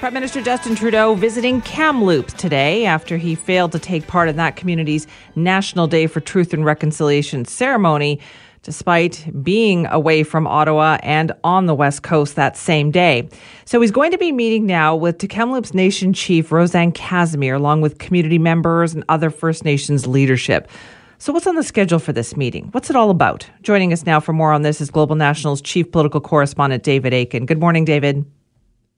Prime Minister Justin Trudeau visiting Kamloops today after he failed to take part in that community's National Day for Truth and Reconciliation ceremony, despite being away from Ottawa and on the West Coast that same day. So he's going to be meeting now with Kamloops Nation Chief Rosanne Casimir, along with community members and other First Nations leadership. So, what's on the schedule for this meeting? What's it all about? Joining us now for more on this is Global National's chief political correspondent, David Akin. Good morning, David.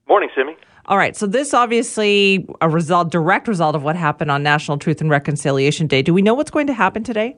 Morning, Simi. All right. So, this obviously a result, direct result of what happened on National Truth and Reconciliation Day. Do we know what's going to happen today?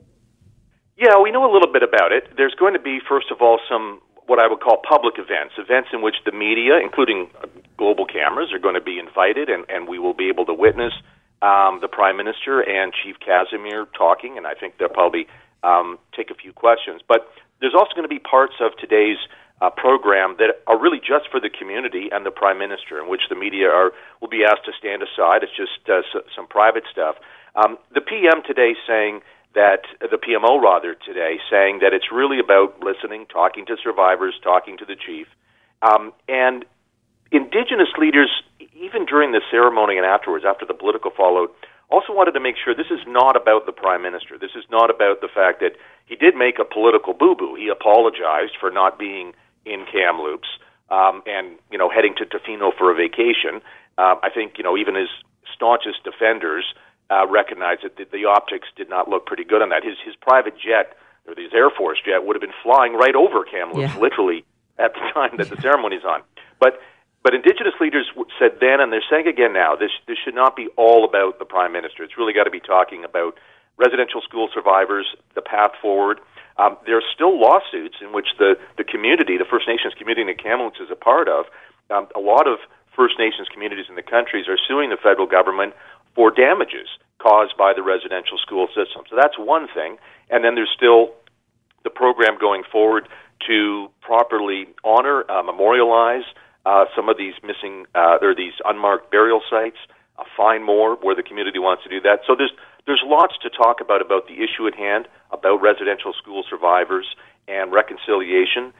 Yeah, we know a little bit about it. There's going to be, first of all, some what I would call public events, events in which the media, including global cameras, are going to be invited, and, and we will be able to witness um, the Prime Minister and Chief Casimir talking, and I think they'll probably um, take a few questions. But there's also going to be parts of today's uh, program that are really just for the community and the Prime Minister, in which the media are will be asked to stand aside. It's just uh, so, some private stuff. Um, the PM today saying that the PMO rather today saying that it's really about listening, talking to survivors, talking to the chief, um, and Indigenous leaders even during the ceremony and afterwards, after the political fallout, also wanted to make sure this is not about the prime minister. This is not about the fact that he did make a political boo boo. He apologized for not being in Kamloops um, and you know heading to Tofino for a vacation. Uh, I think you know even his staunchest defenders uh, recognize that the, the optics did not look pretty good on that. His his private jet or his Air Force jet would have been flying right over Kamloops, yeah. literally at the time that the ceremony's on. But but Indigenous leaders said then, and they're saying again now, this, this should not be all about the Prime Minister. It's really got to be talking about residential school survivors, the path forward. Um, there are still lawsuits in which the, the community, the First Nations community that Kamloops is a part of, um, a lot of First Nations communities in the countries are suing the federal government for damages caused by the residential school system. So that's one thing. And then there's still the program going forward to properly honor, uh, memorialize, uh, some of these missing uh, or these unmarked burial sites, uh, find more where the community wants to do that. So there's there's lots to talk about about the issue at hand, about residential school survivors and reconciliation.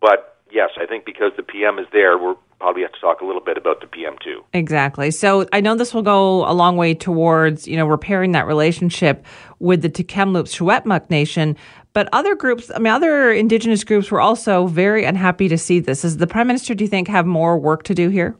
But yes, I think because the PM is there, we're probably have to talk a little bit about the PM too. Exactly. So I know this will go a long way towards you know repairing that relationship with the Tk'emlúps Secwépemc Nation. But other groups, I mean, other Indigenous groups were also very unhappy to see this. Does the Prime Minister, do you think, have more work to do here?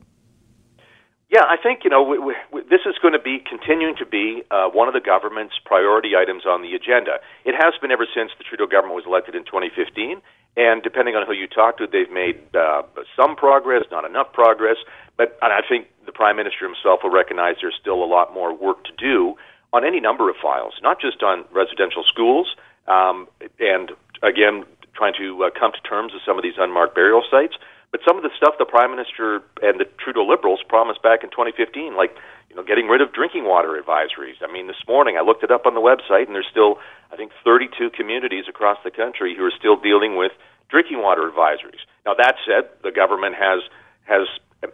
Yeah, I think you know we, we, this is going to be continuing to be uh, one of the government's priority items on the agenda. It has been ever since the Trudeau government was elected in 2015, and depending on who you talk to, they've made uh, some progress, not enough progress. But and I think the Prime Minister himself will recognize there's still a lot more work to do on any number of files, not just on residential schools, um, and again, trying to uh, come to terms with some of these unmarked burial sites. But some of the stuff the Prime Minister and the Trudeau Liberals promised back in 2015, like you know, getting rid of drinking water advisories. I mean, this morning I looked it up on the website, and there's still, I think, 32 communities across the country who are still dealing with drinking water advisories. Now, that said, the government has has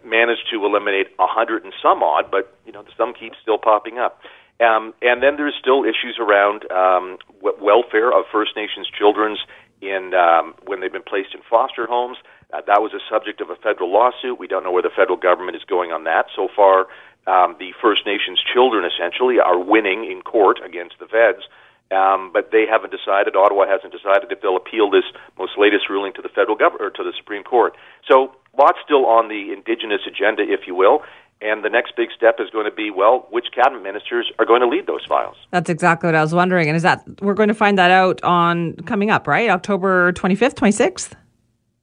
managed to eliminate a hundred and some odd, but you know, some keep still popping up. Um, and then there's still issues around um, welfare of First Nations children's in um, when they've been placed in foster homes. Uh, that was a subject of a federal lawsuit. We don't know where the federal government is going on that. So far, um, the First Nations children essentially are winning in court against the feds, um, but they haven't decided. Ottawa hasn't decided if they'll appeal this most latest ruling to the federal government or to the Supreme Court. So lots still on the Indigenous agenda, if you will. And the next big step is going to be, well, which cabinet ministers are going to lead those files? That's exactly what I was wondering. And is that we're going to find that out on coming up, right? October 25th, 26th?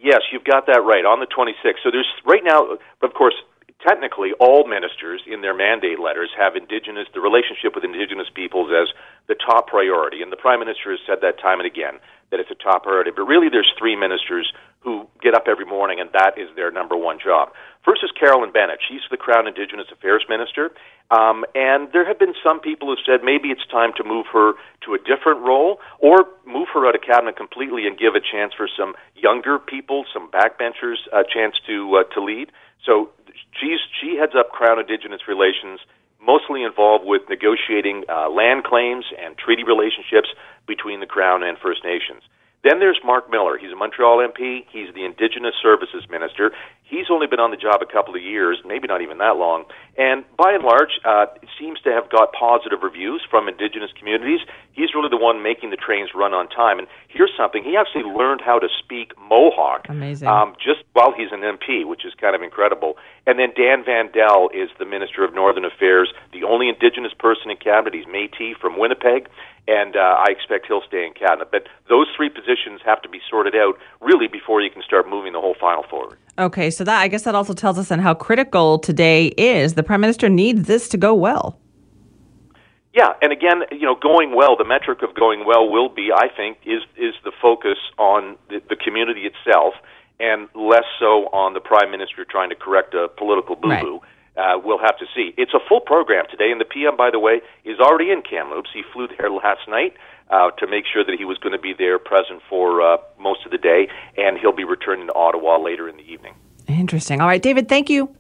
Yes, you've got that right on the 26th. So there's right now, of course, technically all ministers in their mandate letters have indigenous the relationship with indigenous peoples as the top priority. And the prime minister has said that time and again that it's a top priority. But really there's three ministers who get up every morning and that is their number one job. First is carolyn bennett. She's the crown indigenous affairs minister um, and there have been some people who said maybe it's time to move her to a different role or move her out of cabinet completely and give a chance for some younger people some backbenchers a chance to uh, to lead so she's she heads up Crown Indigenous relations, mostly involved with negotiating uh, land claims and treaty relationships between the Crown and First Nations. Then there's Mark Miller. He's a Montreal MP. He's the Indigenous Services Minister. He's only been on the job a couple of years, maybe not even that long, and by and large, uh, seems to have got positive reviews from Indigenous communities. He's really the one making the trains run on time. And here's something: he actually learned how to speak Mohawk, Amazing. Um, just while he's an MP, which is kind of incredible. And then Dan Vandal is the Minister of Northern Affairs, the only Indigenous person in cabinet. He's Métis from Winnipeg, and uh, I expect he'll stay in cabinet. But those three positions have to be sorted out really before you can start moving the whole file forward. Okay, so that I guess that also tells us then how critical today is. The prime minister needs this to go well. Yeah, and again, you know, going well. The metric of going well will be, I think, is is the focus on the, the community itself, and less so on the prime minister trying to correct a political boo boo. Right. Uh, we'll have to see. It's a full program today, and the PM, by the way, is already in Kamloops. He flew there last night uh, to make sure that he was going to be there, present for uh, most of the day, and he'll be returning to Ottawa later in the evening. Interesting. All right, David. Thank you.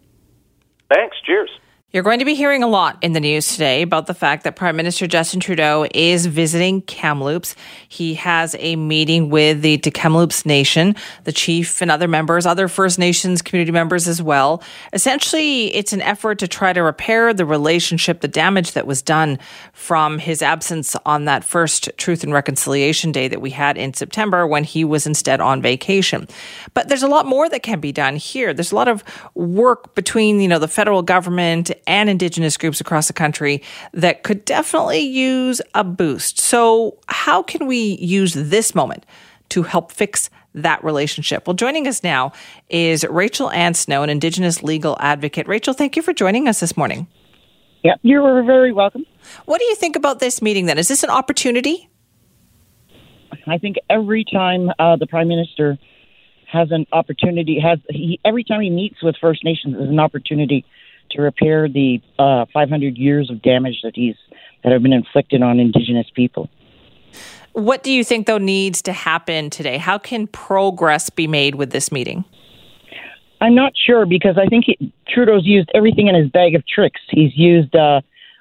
Thanks. Cheers. You're going to be hearing a lot in the news today about the fact that Prime Minister Justin Trudeau is visiting Kamloops. He has a meeting with the Kamloops Nation, the chief and other members, other First Nations community members as well. Essentially, it's an effort to try to repair the relationship, the damage that was done from his absence on that first Truth and Reconciliation Day that we had in September when he was instead on vacation. But there's a lot more that can be done here. There's a lot of work between, you know, the federal government and Indigenous groups across the country that could definitely use a boost. So, how can we use this moment to help fix that relationship? Well, joining us now is Rachel Ann Snow, an Indigenous legal advocate. Rachel, thank you for joining us this morning. Yeah, you're very welcome. What do you think about this meeting then? Is this an opportunity? I think every time uh, the Prime Minister has an opportunity, has he, every time he meets with First Nations is an opportunity to repair the uh, 500 years of damage that he's that have been inflicted on Indigenous people. What do you think though needs to happen today? How can progress be made with this meeting? I'm not sure because I think he, Trudeau's used everything in his bag of tricks. He's used uh,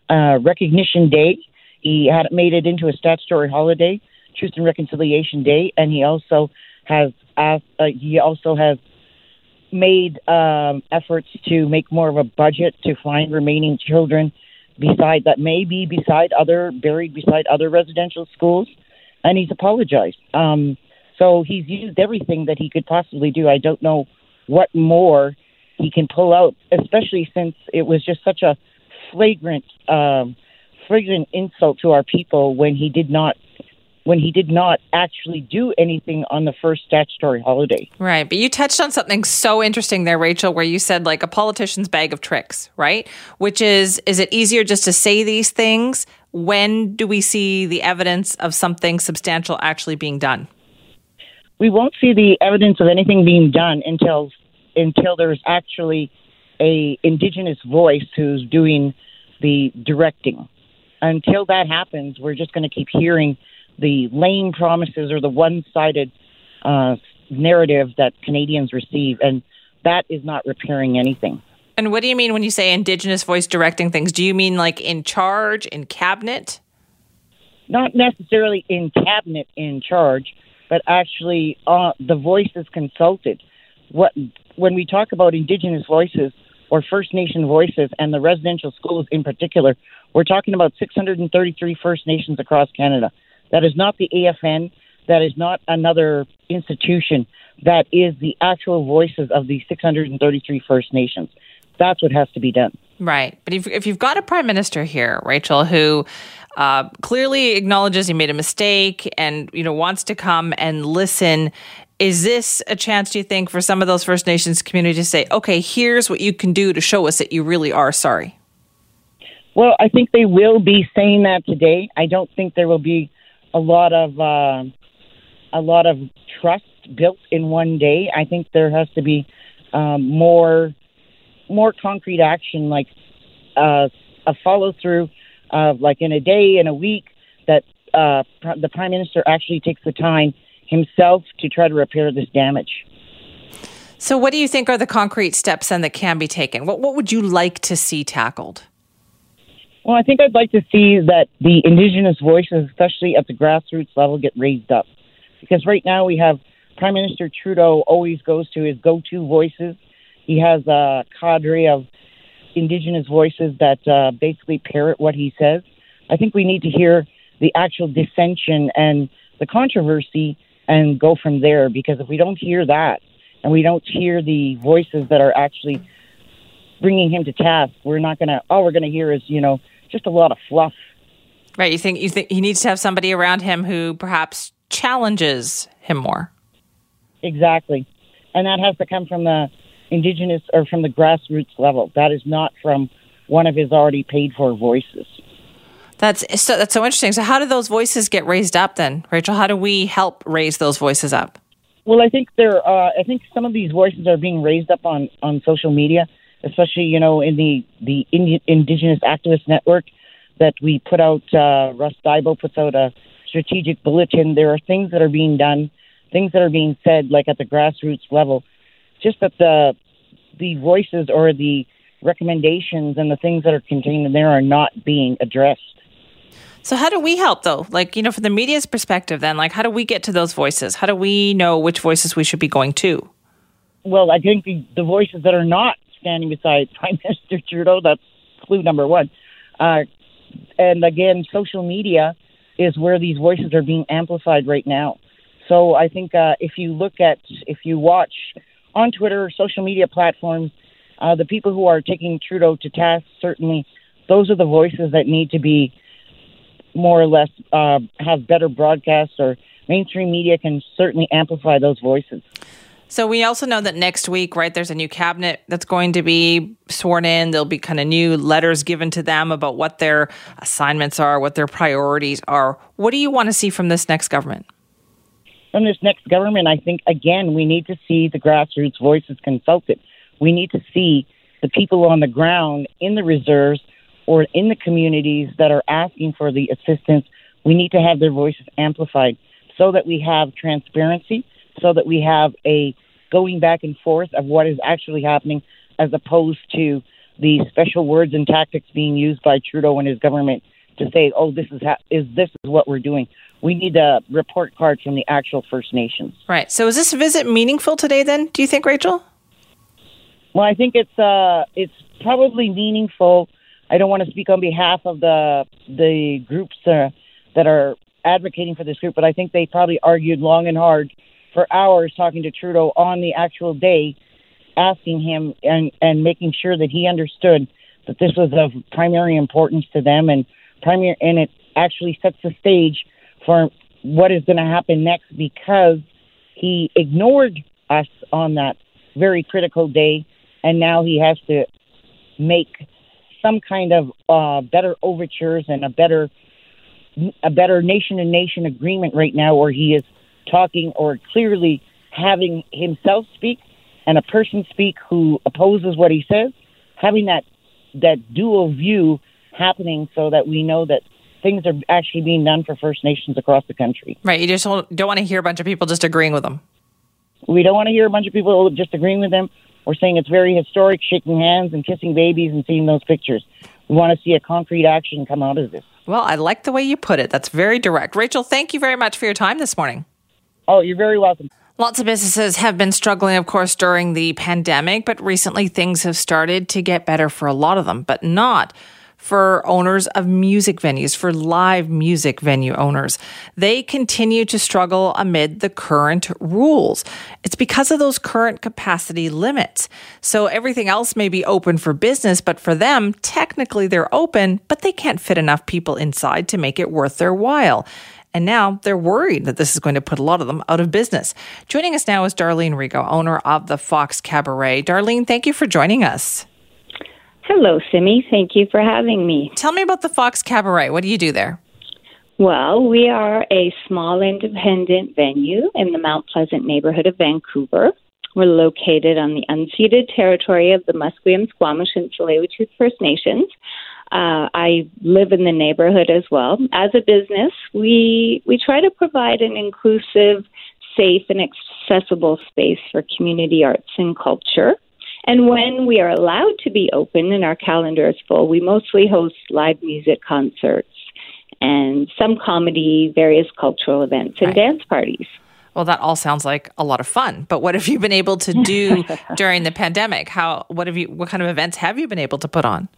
uh, Recognition Day. He had made it into a statutory holiday, Truth and Reconciliation Day, and he also has asked, uh, he also has made um, efforts to make more of a budget to find remaining children beside that may be beside other buried beside other residential schools, and he's apologized. Um, so he's used everything that he could possibly do. I don't know what more he can pull out, especially since it was just such a flagrant, um, flagrant insult to our people when he did not when he did not actually do anything on the first statutory holiday. Right. But you touched on something so interesting there, Rachel, where you said like a politician's bag of tricks, right? Which is, is it easier just to say these things? When do we see the evidence of something substantial actually being done? We won't see the evidence of anything being done until until there's actually a indigenous voice who's doing the directing. Until that happens, we're just going to keep hearing the lame promises or the one-sided uh, narrative that Canadians receive, and that is not repairing anything. And what do you mean when you say Indigenous voice directing things? Do you mean like in charge, in cabinet? Not necessarily in cabinet in charge, but actually uh, the voices consulted. What when we talk about Indigenous voices or First Nation voices and the residential schools in particular, we're talking about 633 First Nations across Canada. That is not the AFN. That is not another institution. That is the actual voices of the 633 First Nations. That's what has to be done. Right. But if, if you've got a prime minister here, Rachel, who uh, clearly acknowledges he made a mistake and you know wants to come and listen, is this a chance, do you think, for some of those First Nations community to say, okay, here's what you can do to show us that you really are sorry? Well, I think they will be saying that today. I don't think there will be a lot of uh, a lot of trust built in one day. I think there has to be um, more more concrete action, like uh, a follow through of like in a day, in a week, that uh, the prime minister actually takes the time himself to try to repair this damage. So, what do you think are the concrete steps then that can be taken? What what would you like to see tackled? Well, I think I'd like to see that the indigenous voices, especially at the grassroots level, get raised up. Because right now we have Prime Minister Trudeau always goes to his go to voices, He has a cadre of indigenous voices that uh, basically parrot what he says. I think we need to hear the actual dissension and the controversy and go from there because if we don't hear that and we don't hear the voices that are actually bringing him to task, we're not going to, all we're going to hear is, you know, just a lot of fluff. Right. You think, you think he needs to have somebody around him who perhaps challenges him more. Exactly. And that has to come from the indigenous or from the grassroots level. That is not from one of his already paid for voices. That's so that's so interesting. So how do those voices get raised up then, Rachel? How do we help raise those voices up? Well, I think there. Uh, I think some of these voices are being raised up on on social media, especially you know in the the Indi- Indigenous Activist Network that we put out. Uh, Russ Diabo puts out a strategic bulletin. There are things that are being done, things that are being said, like at the grassroots level. Just that the the voices or the recommendations and the things that are contained in there are not being addressed. So how do we help though? Like, you know, from the media's perspective then, like how do we get to those voices? How do we know which voices we should be going to? Well, I think the, the voices that are not standing beside Prime Minister Trudeau, that's clue number one. Uh, and again, social media is where these voices are being amplified right now. So I think uh, if you look at, if you watch on Twitter, social media platforms, uh, the people who are taking Trudeau to task, certainly those are the voices that need to be more or less uh, have better broadcasts or mainstream media can certainly amplify those voices. So we also know that next week, right, there's a new cabinet that's going to be sworn in. There'll be kind of new letters given to them about what their assignments are, what their priorities are. What do you want to see from this next government? From this next government, I think, again, we need to see the grassroots voices consulted. We need to see the people on the ground in the reserves or in the communities that are asking for the assistance. We need to have their voices amplified so that we have transparency, so that we have a going back and forth of what is actually happening as opposed to the special words and tactics being used by Trudeau and his government to say, "Oh, this is ha- is this is what we're doing." We need a report card from the actual First Nations. Right. So, is this visit meaningful today? Then, do you think, Rachel? Well, I think it's uh, it's probably meaningful. I don't want to speak on behalf of the the groups uh, that are advocating for this group, but I think they probably argued long and hard for hours talking to Trudeau on the actual day, asking him and, and making sure that he understood that this was of primary importance to them and primary and it actually sets the stage for what is going to happen next because he ignored us on that very critical day and now he has to make some kind of uh, better overtures and a better a better nation to nation agreement right now where he is talking or clearly having himself speak and a person speak who opposes what he says, having that that dual view happening so that we know that things are actually being done for First Nations across the country. Right. You just don't, want to hear a bunch of people just agreeing with them. We don't want to hear a bunch of people just agreeing with them or saying it's very historic, shaking hands and kissing babies and seeing those pictures. We want to see a concrete action come out of this. Well, I like the way you put it. That's very direct. Rachel, thank you very much for your time this morning. Oh, you're very welcome. Lots of businesses have been struggling, of course, during the pandemic, but recently things have started to get better for a lot of them, but not for owners of music venues, for live music venue owners. They continue to struggle amid the current rules. It's because of those current capacity limits. So everything else may be open for business, but for them, technically they're open, but they can't fit enough people inside to make it worth their while. And now they're worried that this is going to put a lot of them out of business. Joining us now is Darlene Rigo, owner of the Fox Cabaret. Darlene, thank you for joining us. Hello, Simi. Thank you for having me. Tell me about the Fox Cabaret. What do you do there? Well, we are a small independent venue in the Mount Pleasant neighborhood of Vancouver. We're located on the unceded territory of the Musqueam, Squamish, and Tsleil-Waututh First Nations. Uh, I live in the neighborhood as well. As a business, we we try to provide an inclusive, safe, and accessible space for community arts and culture. And when we are allowed to be open and our calendar is full, we mostly host live music concerts and some comedy, various cultural events, and right. dance parties. Well, that all sounds like a lot of fun. But what have you been able to do during the pandemic? How what have you what kind of events have you been able to put on?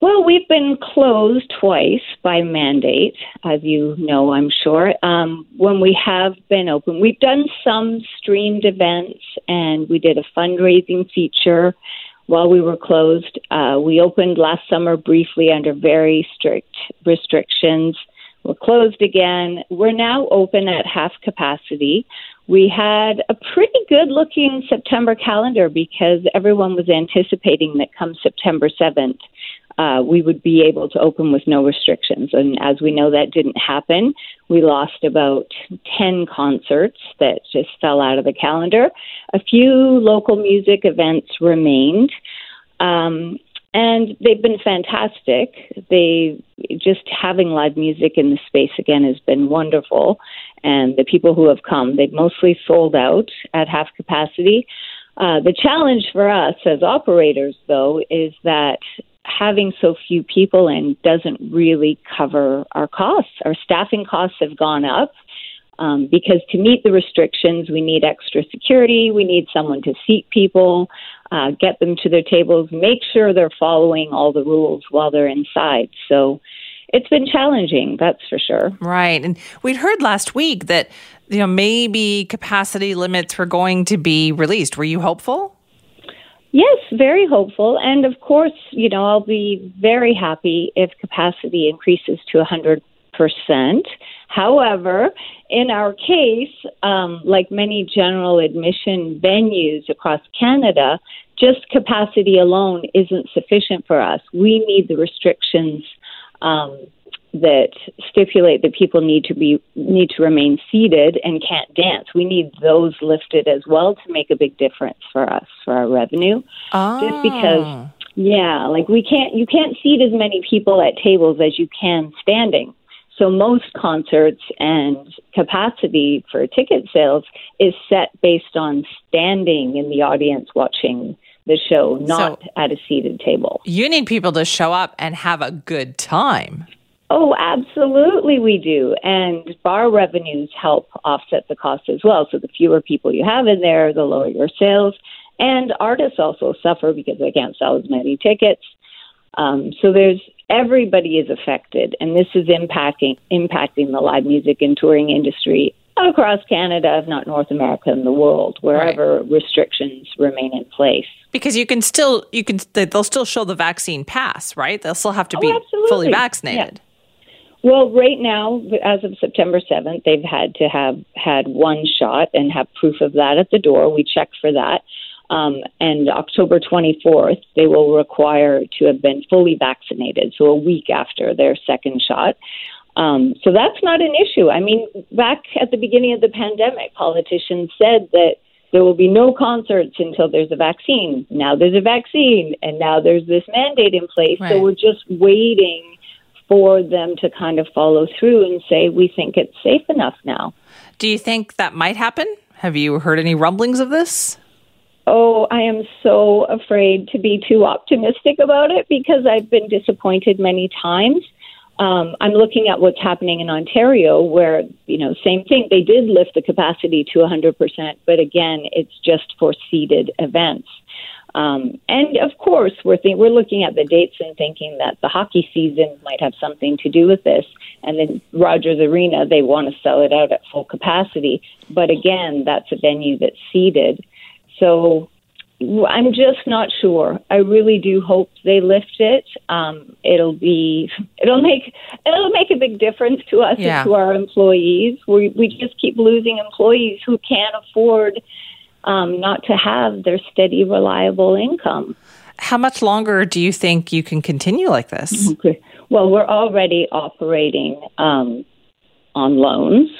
Well, we've been closed twice by mandate, as you know, I'm sure. Um, when we have been open, we've done some streamed events and we did a fundraising feature while we were closed. Uh, we opened last summer briefly under very strict restrictions. We're closed again. We're now open at half capacity. We had a pretty good looking September calendar because everyone was anticipating that come September 7th, uh, we would be able to open with no restrictions. And as we know, that didn't happen. We lost about 10 concerts that just fell out of the calendar. A few local music events remained. Um, and they've been fantastic. They just having live music in the space again has been wonderful. And the people who have come, they've mostly sold out at half capacity. Uh, the challenge for us as operators, though, is that having so few people in doesn't really cover our costs. Our staffing costs have gone up um, because to meet the restrictions, we need extra security, we need someone to seat people, uh, get them to their tables, make sure they're following all the rules while they're inside. So it's been challenging, that's for sure. Right. And we'd heard last week that you know maybe capacity limits were going to be released. Were you hopeful? Yes, very hopeful. And of course, you know, I'll be very happy if capacity increases to 100%. However, in our case, um, like many general admission venues across Canada, just capacity alone isn't sufficient for us. We need the restrictions um, that stipulate that people need to be need to remain seated and can't dance. We need those lifted as well to make a big difference for us for our revenue. Oh. Just because yeah, like we can't you can't seat as many people at tables as you can standing. So most concerts and capacity for ticket sales is set based on standing in the audience watching the show, not so at a seated table. You need people to show up and have a good time. Oh, absolutely, we do. And bar revenues help offset the cost as well. So the fewer people you have in there, the lower your sales. And artists also suffer because they can't sell as many tickets. Um, so there's everybody is affected, and this is impacting impacting the live music and touring industry across Canada, if not North America and the world, wherever right. restrictions remain in place. Because you can still you can they'll still show the vaccine pass, right? They'll still have to oh, be oh, fully vaccinated. Yeah. Well, right now, as of September 7th, they've had to have had one shot and have proof of that at the door. We checked for that. Um, and October 24th, they will require to have been fully vaccinated, so a week after their second shot. Um, so that's not an issue. I mean, back at the beginning of the pandemic, politicians said that there will be no concerts until there's a vaccine. Now there's a vaccine, and now there's this mandate in place. Right. So we're just waiting for them to kind of follow through and say, we think it's safe enough now. Do you think that might happen? Have you heard any rumblings of this? Oh, I am so afraid to be too optimistic about it because I've been disappointed many times. Um, I'm looking at what's happening in Ontario, where you know, same thing. They did lift the capacity to 100%, but again, it's just for seated events. Um, and of course, we're th- we're looking at the dates and thinking that the hockey season might have something to do with this. And then Rogers Arena, they want to sell it out at full capacity, but again, that's a venue that's seated. So I'm just not sure. I really do hope they lift it. Um, it'll be it'll make it'll make a big difference to us yeah. and to our employees. We we just keep losing employees who can't afford um, not to have their steady, reliable income. How much longer do you think you can continue like this? Okay. Well, we're already operating um, on loans.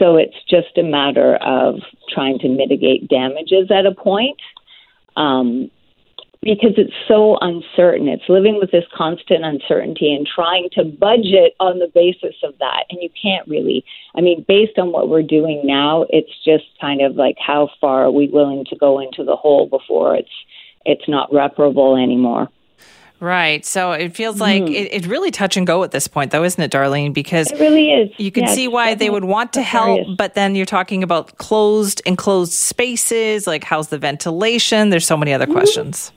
So it's just a matter of trying to mitigate damages at a point. Um, because it's so uncertain. It's living with this constant uncertainty and trying to budget on the basis of that. And you can't really, I mean, based on what we're doing now, it's just kind of like how far are we willing to go into the hole before it's it's not reparable anymore. Right. So it feels like mm-hmm. it, it's really touch and go at this point, though, isn't it, Darlene? Because it really is. You can yeah, see why they would want to help, but then you're talking about closed, enclosed spaces. Like, how's the ventilation? There's so many other mm-hmm. questions.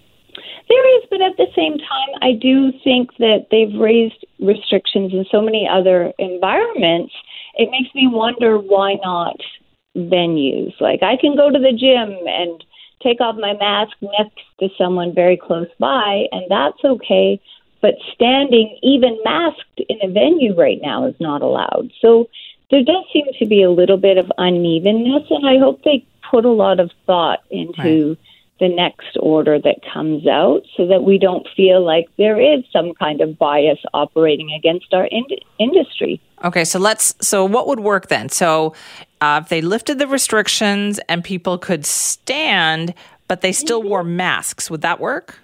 There is, but at the same time, I do think that they've raised restrictions in so many other environments. It makes me wonder why not venues. Like, I can go to the gym and take off my mask next to someone very close by, and that's okay. But standing, even masked in a venue right now, is not allowed. So there does seem to be a little bit of unevenness, and I hope they put a lot of thought into. Right the next order that comes out so that we don't feel like there is some kind of bias operating against our in- industry. Okay, so let's so what would work then? So uh, if they lifted the restrictions and people could stand but they still mm-hmm. wore masks, would that work?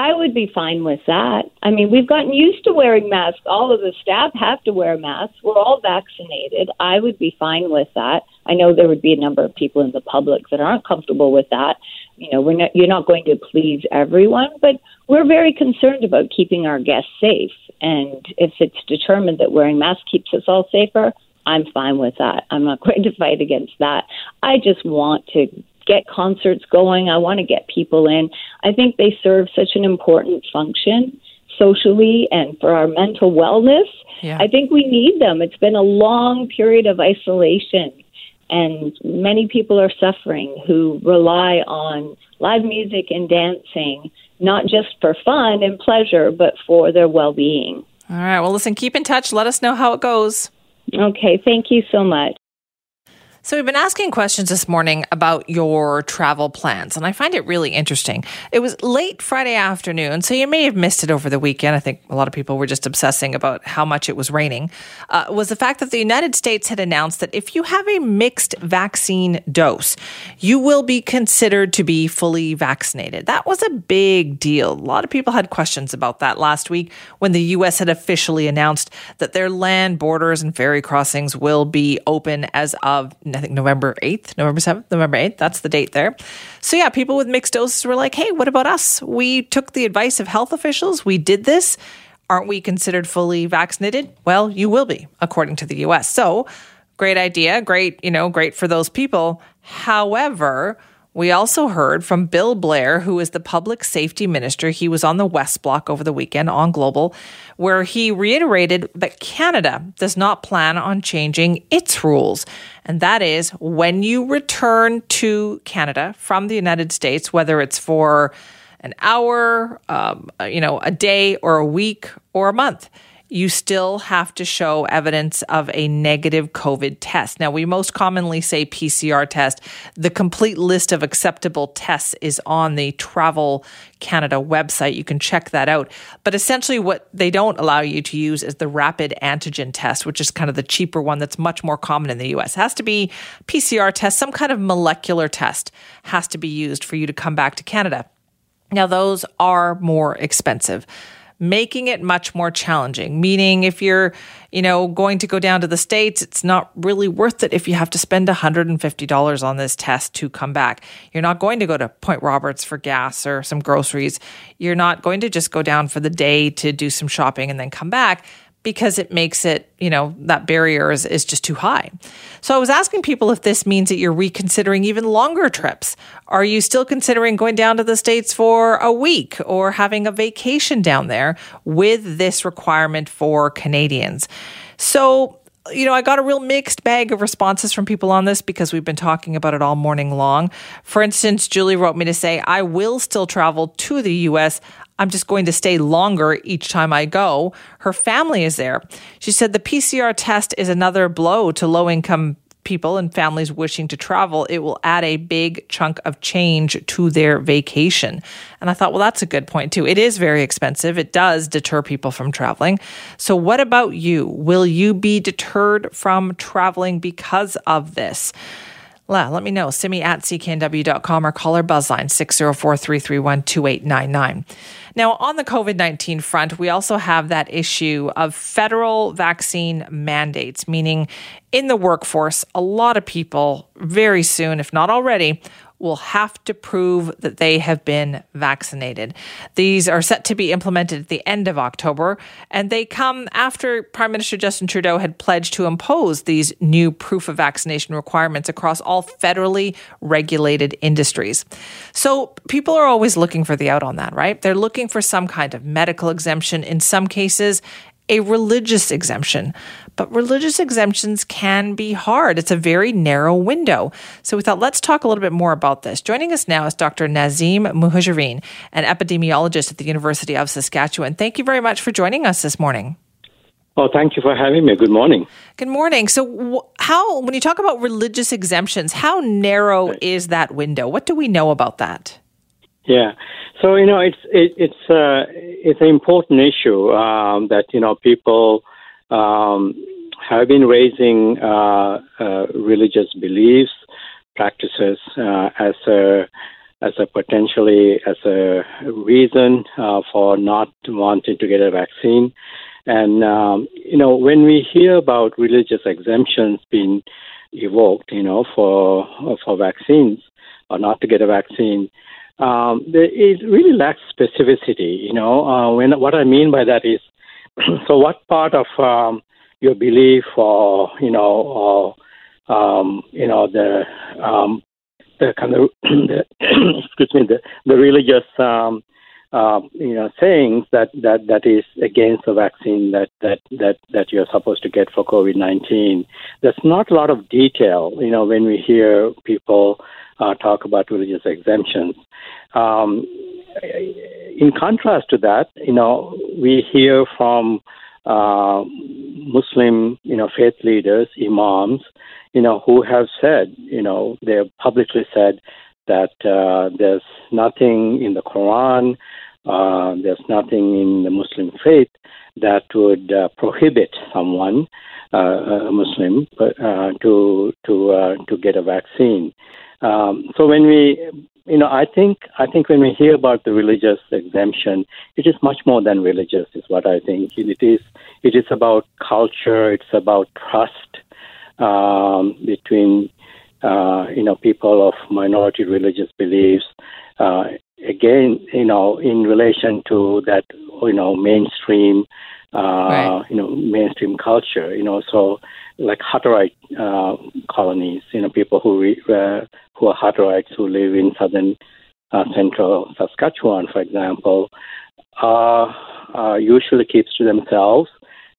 I would be fine with that. I mean, we've gotten used to wearing masks. All of the staff have to wear masks. We're all vaccinated. I would be fine with that. I know there would be a number of people in the public that aren't comfortable with that. You know, we're not, you're not going to please everyone, but we're very concerned about keeping our guests safe. And if it's determined that wearing masks keeps us all safer, I'm fine with that. I'm not going to fight against that. I just want to get concerts going. I want to get people in. I think they serve such an important function socially and for our mental wellness. Yeah. I think we need them. It's been a long period of isolation, and many people are suffering who rely on live music and dancing, not just for fun and pleasure, but for their well being. All right. Well, listen, keep in touch. Let us know how it goes. Okay. Thank you so much. So, we've been asking questions this morning about your travel plans, and I find it really interesting. It was late Friday afternoon, so you may have missed it over the weekend. I think a lot of people were just obsessing about how much it was raining. Uh, was the fact that the United States had announced that if you have a mixed vaccine dose, you will be considered to be fully vaccinated. That was a big deal. A lot of people had questions about that last week when the U.S. had officially announced that their land borders and ferry crossings will be open as of I think November 8th, November 7th, November 8th. That's the date there. So, yeah, people with mixed doses were like, hey, what about us? We took the advice of health officials. We did this. Aren't we considered fully vaccinated? Well, you will be, according to the US. So, great idea. Great, you know, great for those people. However, we also heard from Bill Blair, who is the public safety minister. He was on the West Block over the weekend on Global, where he reiterated that Canada does not plan on changing its rules. And that is when you return to Canada from the United States, whether it's for an hour, um, you know, a day or a week or a month you still have to show evidence of a negative COVID test. Now, we most commonly say PCR test. The complete list of acceptable tests is on the Travel Canada website. You can check that out. But essentially, what they don't allow you to use is the rapid antigen test, which is kind of the cheaper one that's much more common in the US. It has to be PCR test, some kind of molecular test has to be used for you to come back to Canada. Now, those are more expensive making it much more challenging. Meaning, if you're, you know, going to go down to the States, it's not really worth it if you have to spend $150 on this test to come back. You're not going to go to Point Roberts for gas or some groceries. You're not going to just go down for the day to do some shopping and then come back because it makes it, you know, that barrier is, is just too high. So I was asking people if this means that you're reconsidering even longer trips. Are you still considering going down to the States for a week or having a vacation down there with this requirement for Canadians? So you know, I got a real mixed bag of responses from people on this because we've been talking about it all morning long. For instance, Julie wrote me to say, I will still travel to the US. I'm just going to stay longer each time I go. Her family is there. She said the PCR test is another blow to low income people and families wishing to travel. It will add a big chunk of change to their vacation. And I thought, well, that's a good point too. It is very expensive. It does deter people from traveling. So, what about you? Will you be deterred from traveling because of this? Let me know. Send me at cknw.com or call our buzzline 604 331 2899. Now, on the COVID 19 front, we also have that issue of federal vaccine mandates, meaning in the workforce, a lot of people very soon, if not already, will have to prove that they have been vaccinated. These are set to be implemented at the end of October, and they come after Prime Minister Justin Trudeau had pledged to impose these new proof of vaccination requirements across all federally regulated industries. So people are always looking for the out on that, right? They're looking for some kind of medical exemption, in some cases, a religious exemption. But religious exemptions can be hard. It's a very narrow window. So we thought, let's talk a little bit more about this. Joining us now is Dr. Nazeem Muhajarine, an epidemiologist at the University of Saskatchewan. Thank you very much for joining us this morning. Oh, thank you for having me. Good morning. Good morning. So, how, when you talk about religious exemptions, how narrow is that window? What do we know about that? Yeah, so you know, it's it, it's uh, it's an important issue um, that you know people um, have been raising uh, uh, religious beliefs, practices uh, as a as a potentially as a reason uh, for not wanting to get a vaccine. And um, you know, when we hear about religious exemptions being evoked, you know, for for vaccines or not to get a vaccine, um, it really lacks specificity. You know, uh, when what I mean by that is, so what part of um, your belief or you know or um, you know the um, the kind of the, excuse me the the religious um, uh, you know sayings that, that that is against the vaccine that that that that you're supposed to get for COVID nineteen. There's not a lot of detail, you know, when we hear people uh, talk about religious exemptions. Um, in contrast to that, you know, we hear from uh, Muslim, you know, faith leaders, imams, you know, who have said, you know, they have publicly said that uh, there's nothing in the Quran, uh, there's nothing in the Muslim faith that would uh, prohibit someone, uh, a Muslim, uh, to to to get a vaccine. Um, so when we, you know, I think I think when we hear about the religious exemption, it is much more than religious. Is what I think. It is it is about culture. It's about trust um, between uh, you know people of minority religious beliefs. Uh, again, you know, in relation to that, you know, mainstream, uh, right. you know, mainstream culture. You know, so like Hutterite uh, colonies, you know, people who re, uh, who are Hutterites who live in southern uh, central Saskatchewan, for example, uh, uh, usually keeps to themselves.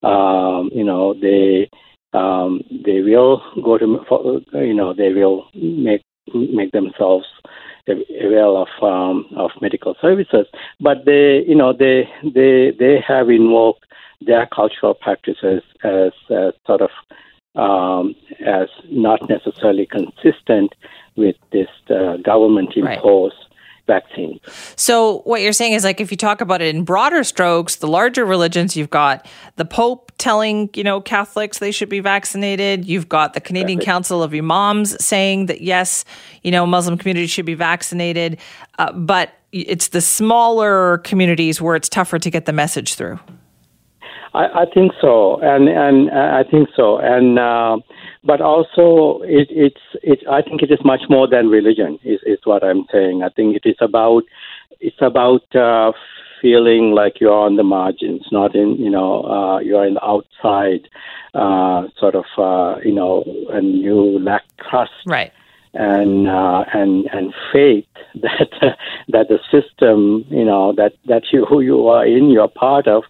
Um, you know, they um, they will go to you know they will make make themselves avail of um, of medical services, but they you know they they they have invoked their cultural practices as, as sort of um, as not necessarily consistent with this uh, government imposed. Right. Vaccine. So, what you're saying is like if you talk about it in broader strokes, the larger religions, you've got the Pope telling, you know, Catholics they should be vaccinated. You've got the Canadian exactly. Council of Imams saying that, yes, you know, Muslim communities should be vaccinated. Uh, but it's the smaller communities where it's tougher to get the message through. I, I think so, and and uh, I think so, and uh, but also it, it's it. I think it is much more than religion. Is is what I'm saying. I think it is about it's about uh, feeling like you're on the margins, not in you know uh, you're in the outside, uh, sort of uh, you know, and you lack trust, right? And uh, and and faith that that the system, you know, that that you who you are in, you're part of,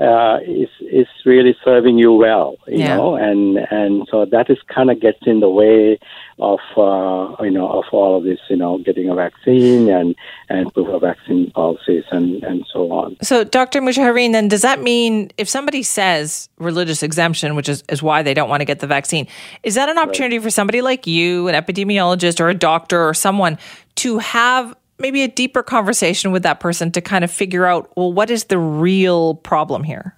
uh, is is really serving you well, you yeah. know, and and so that is kind of gets in the way of uh, you know of all of this, you know, getting a vaccine and and proof of vaccine policies and and so on. So, Dr. Muhajarine, then does that mean if somebody says religious exemption, which is is why they don't want to get the vaccine, is that an opportunity right. for somebody like you, an epidemiologist or a doctor or someone, to have maybe a deeper conversation with that person to kind of figure out, well, what is the real problem here?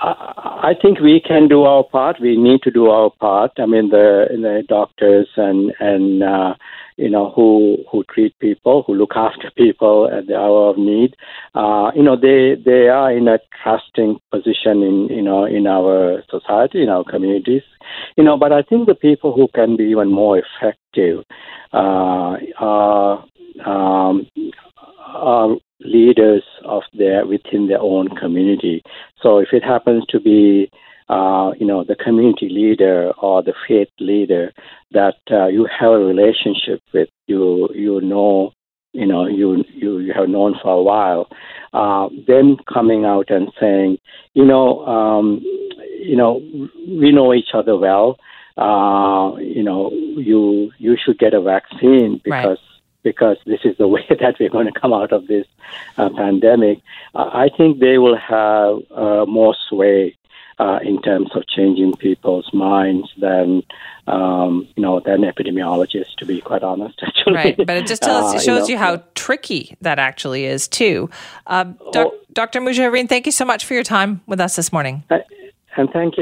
I think we can do our part. We need to do our part. I mean, the the doctors and and uh, you know, who who treat people, who look after people at the hour of need. Uh, you know, they they are in a trusting position in you know in our society, in our communities. You know, but I think the people who can be even more effective uh, are, um, are leaders of their within their own community. So if it happens to be uh, you know, the community leader or the faith leader that uh, you have a relationship with, you you know, you know, you you, have known for a while, uh, then coming out and saying, you know, um, you know, we know each other well. Uh, you know, you you should get a vaccine because. Right because this is the way that we're going to come out of this uh, pandemic, I think they will have uh, more sway uh, in terms of changing people's minds than um, you know than epidemiologists, to be quite honest. Actually, right. But it just tells, uh, shows you, know, you, how tricky that actually is too. Doc, oh, Dr. Muhajarine, thank you so much for your time with us this morning. and thank you.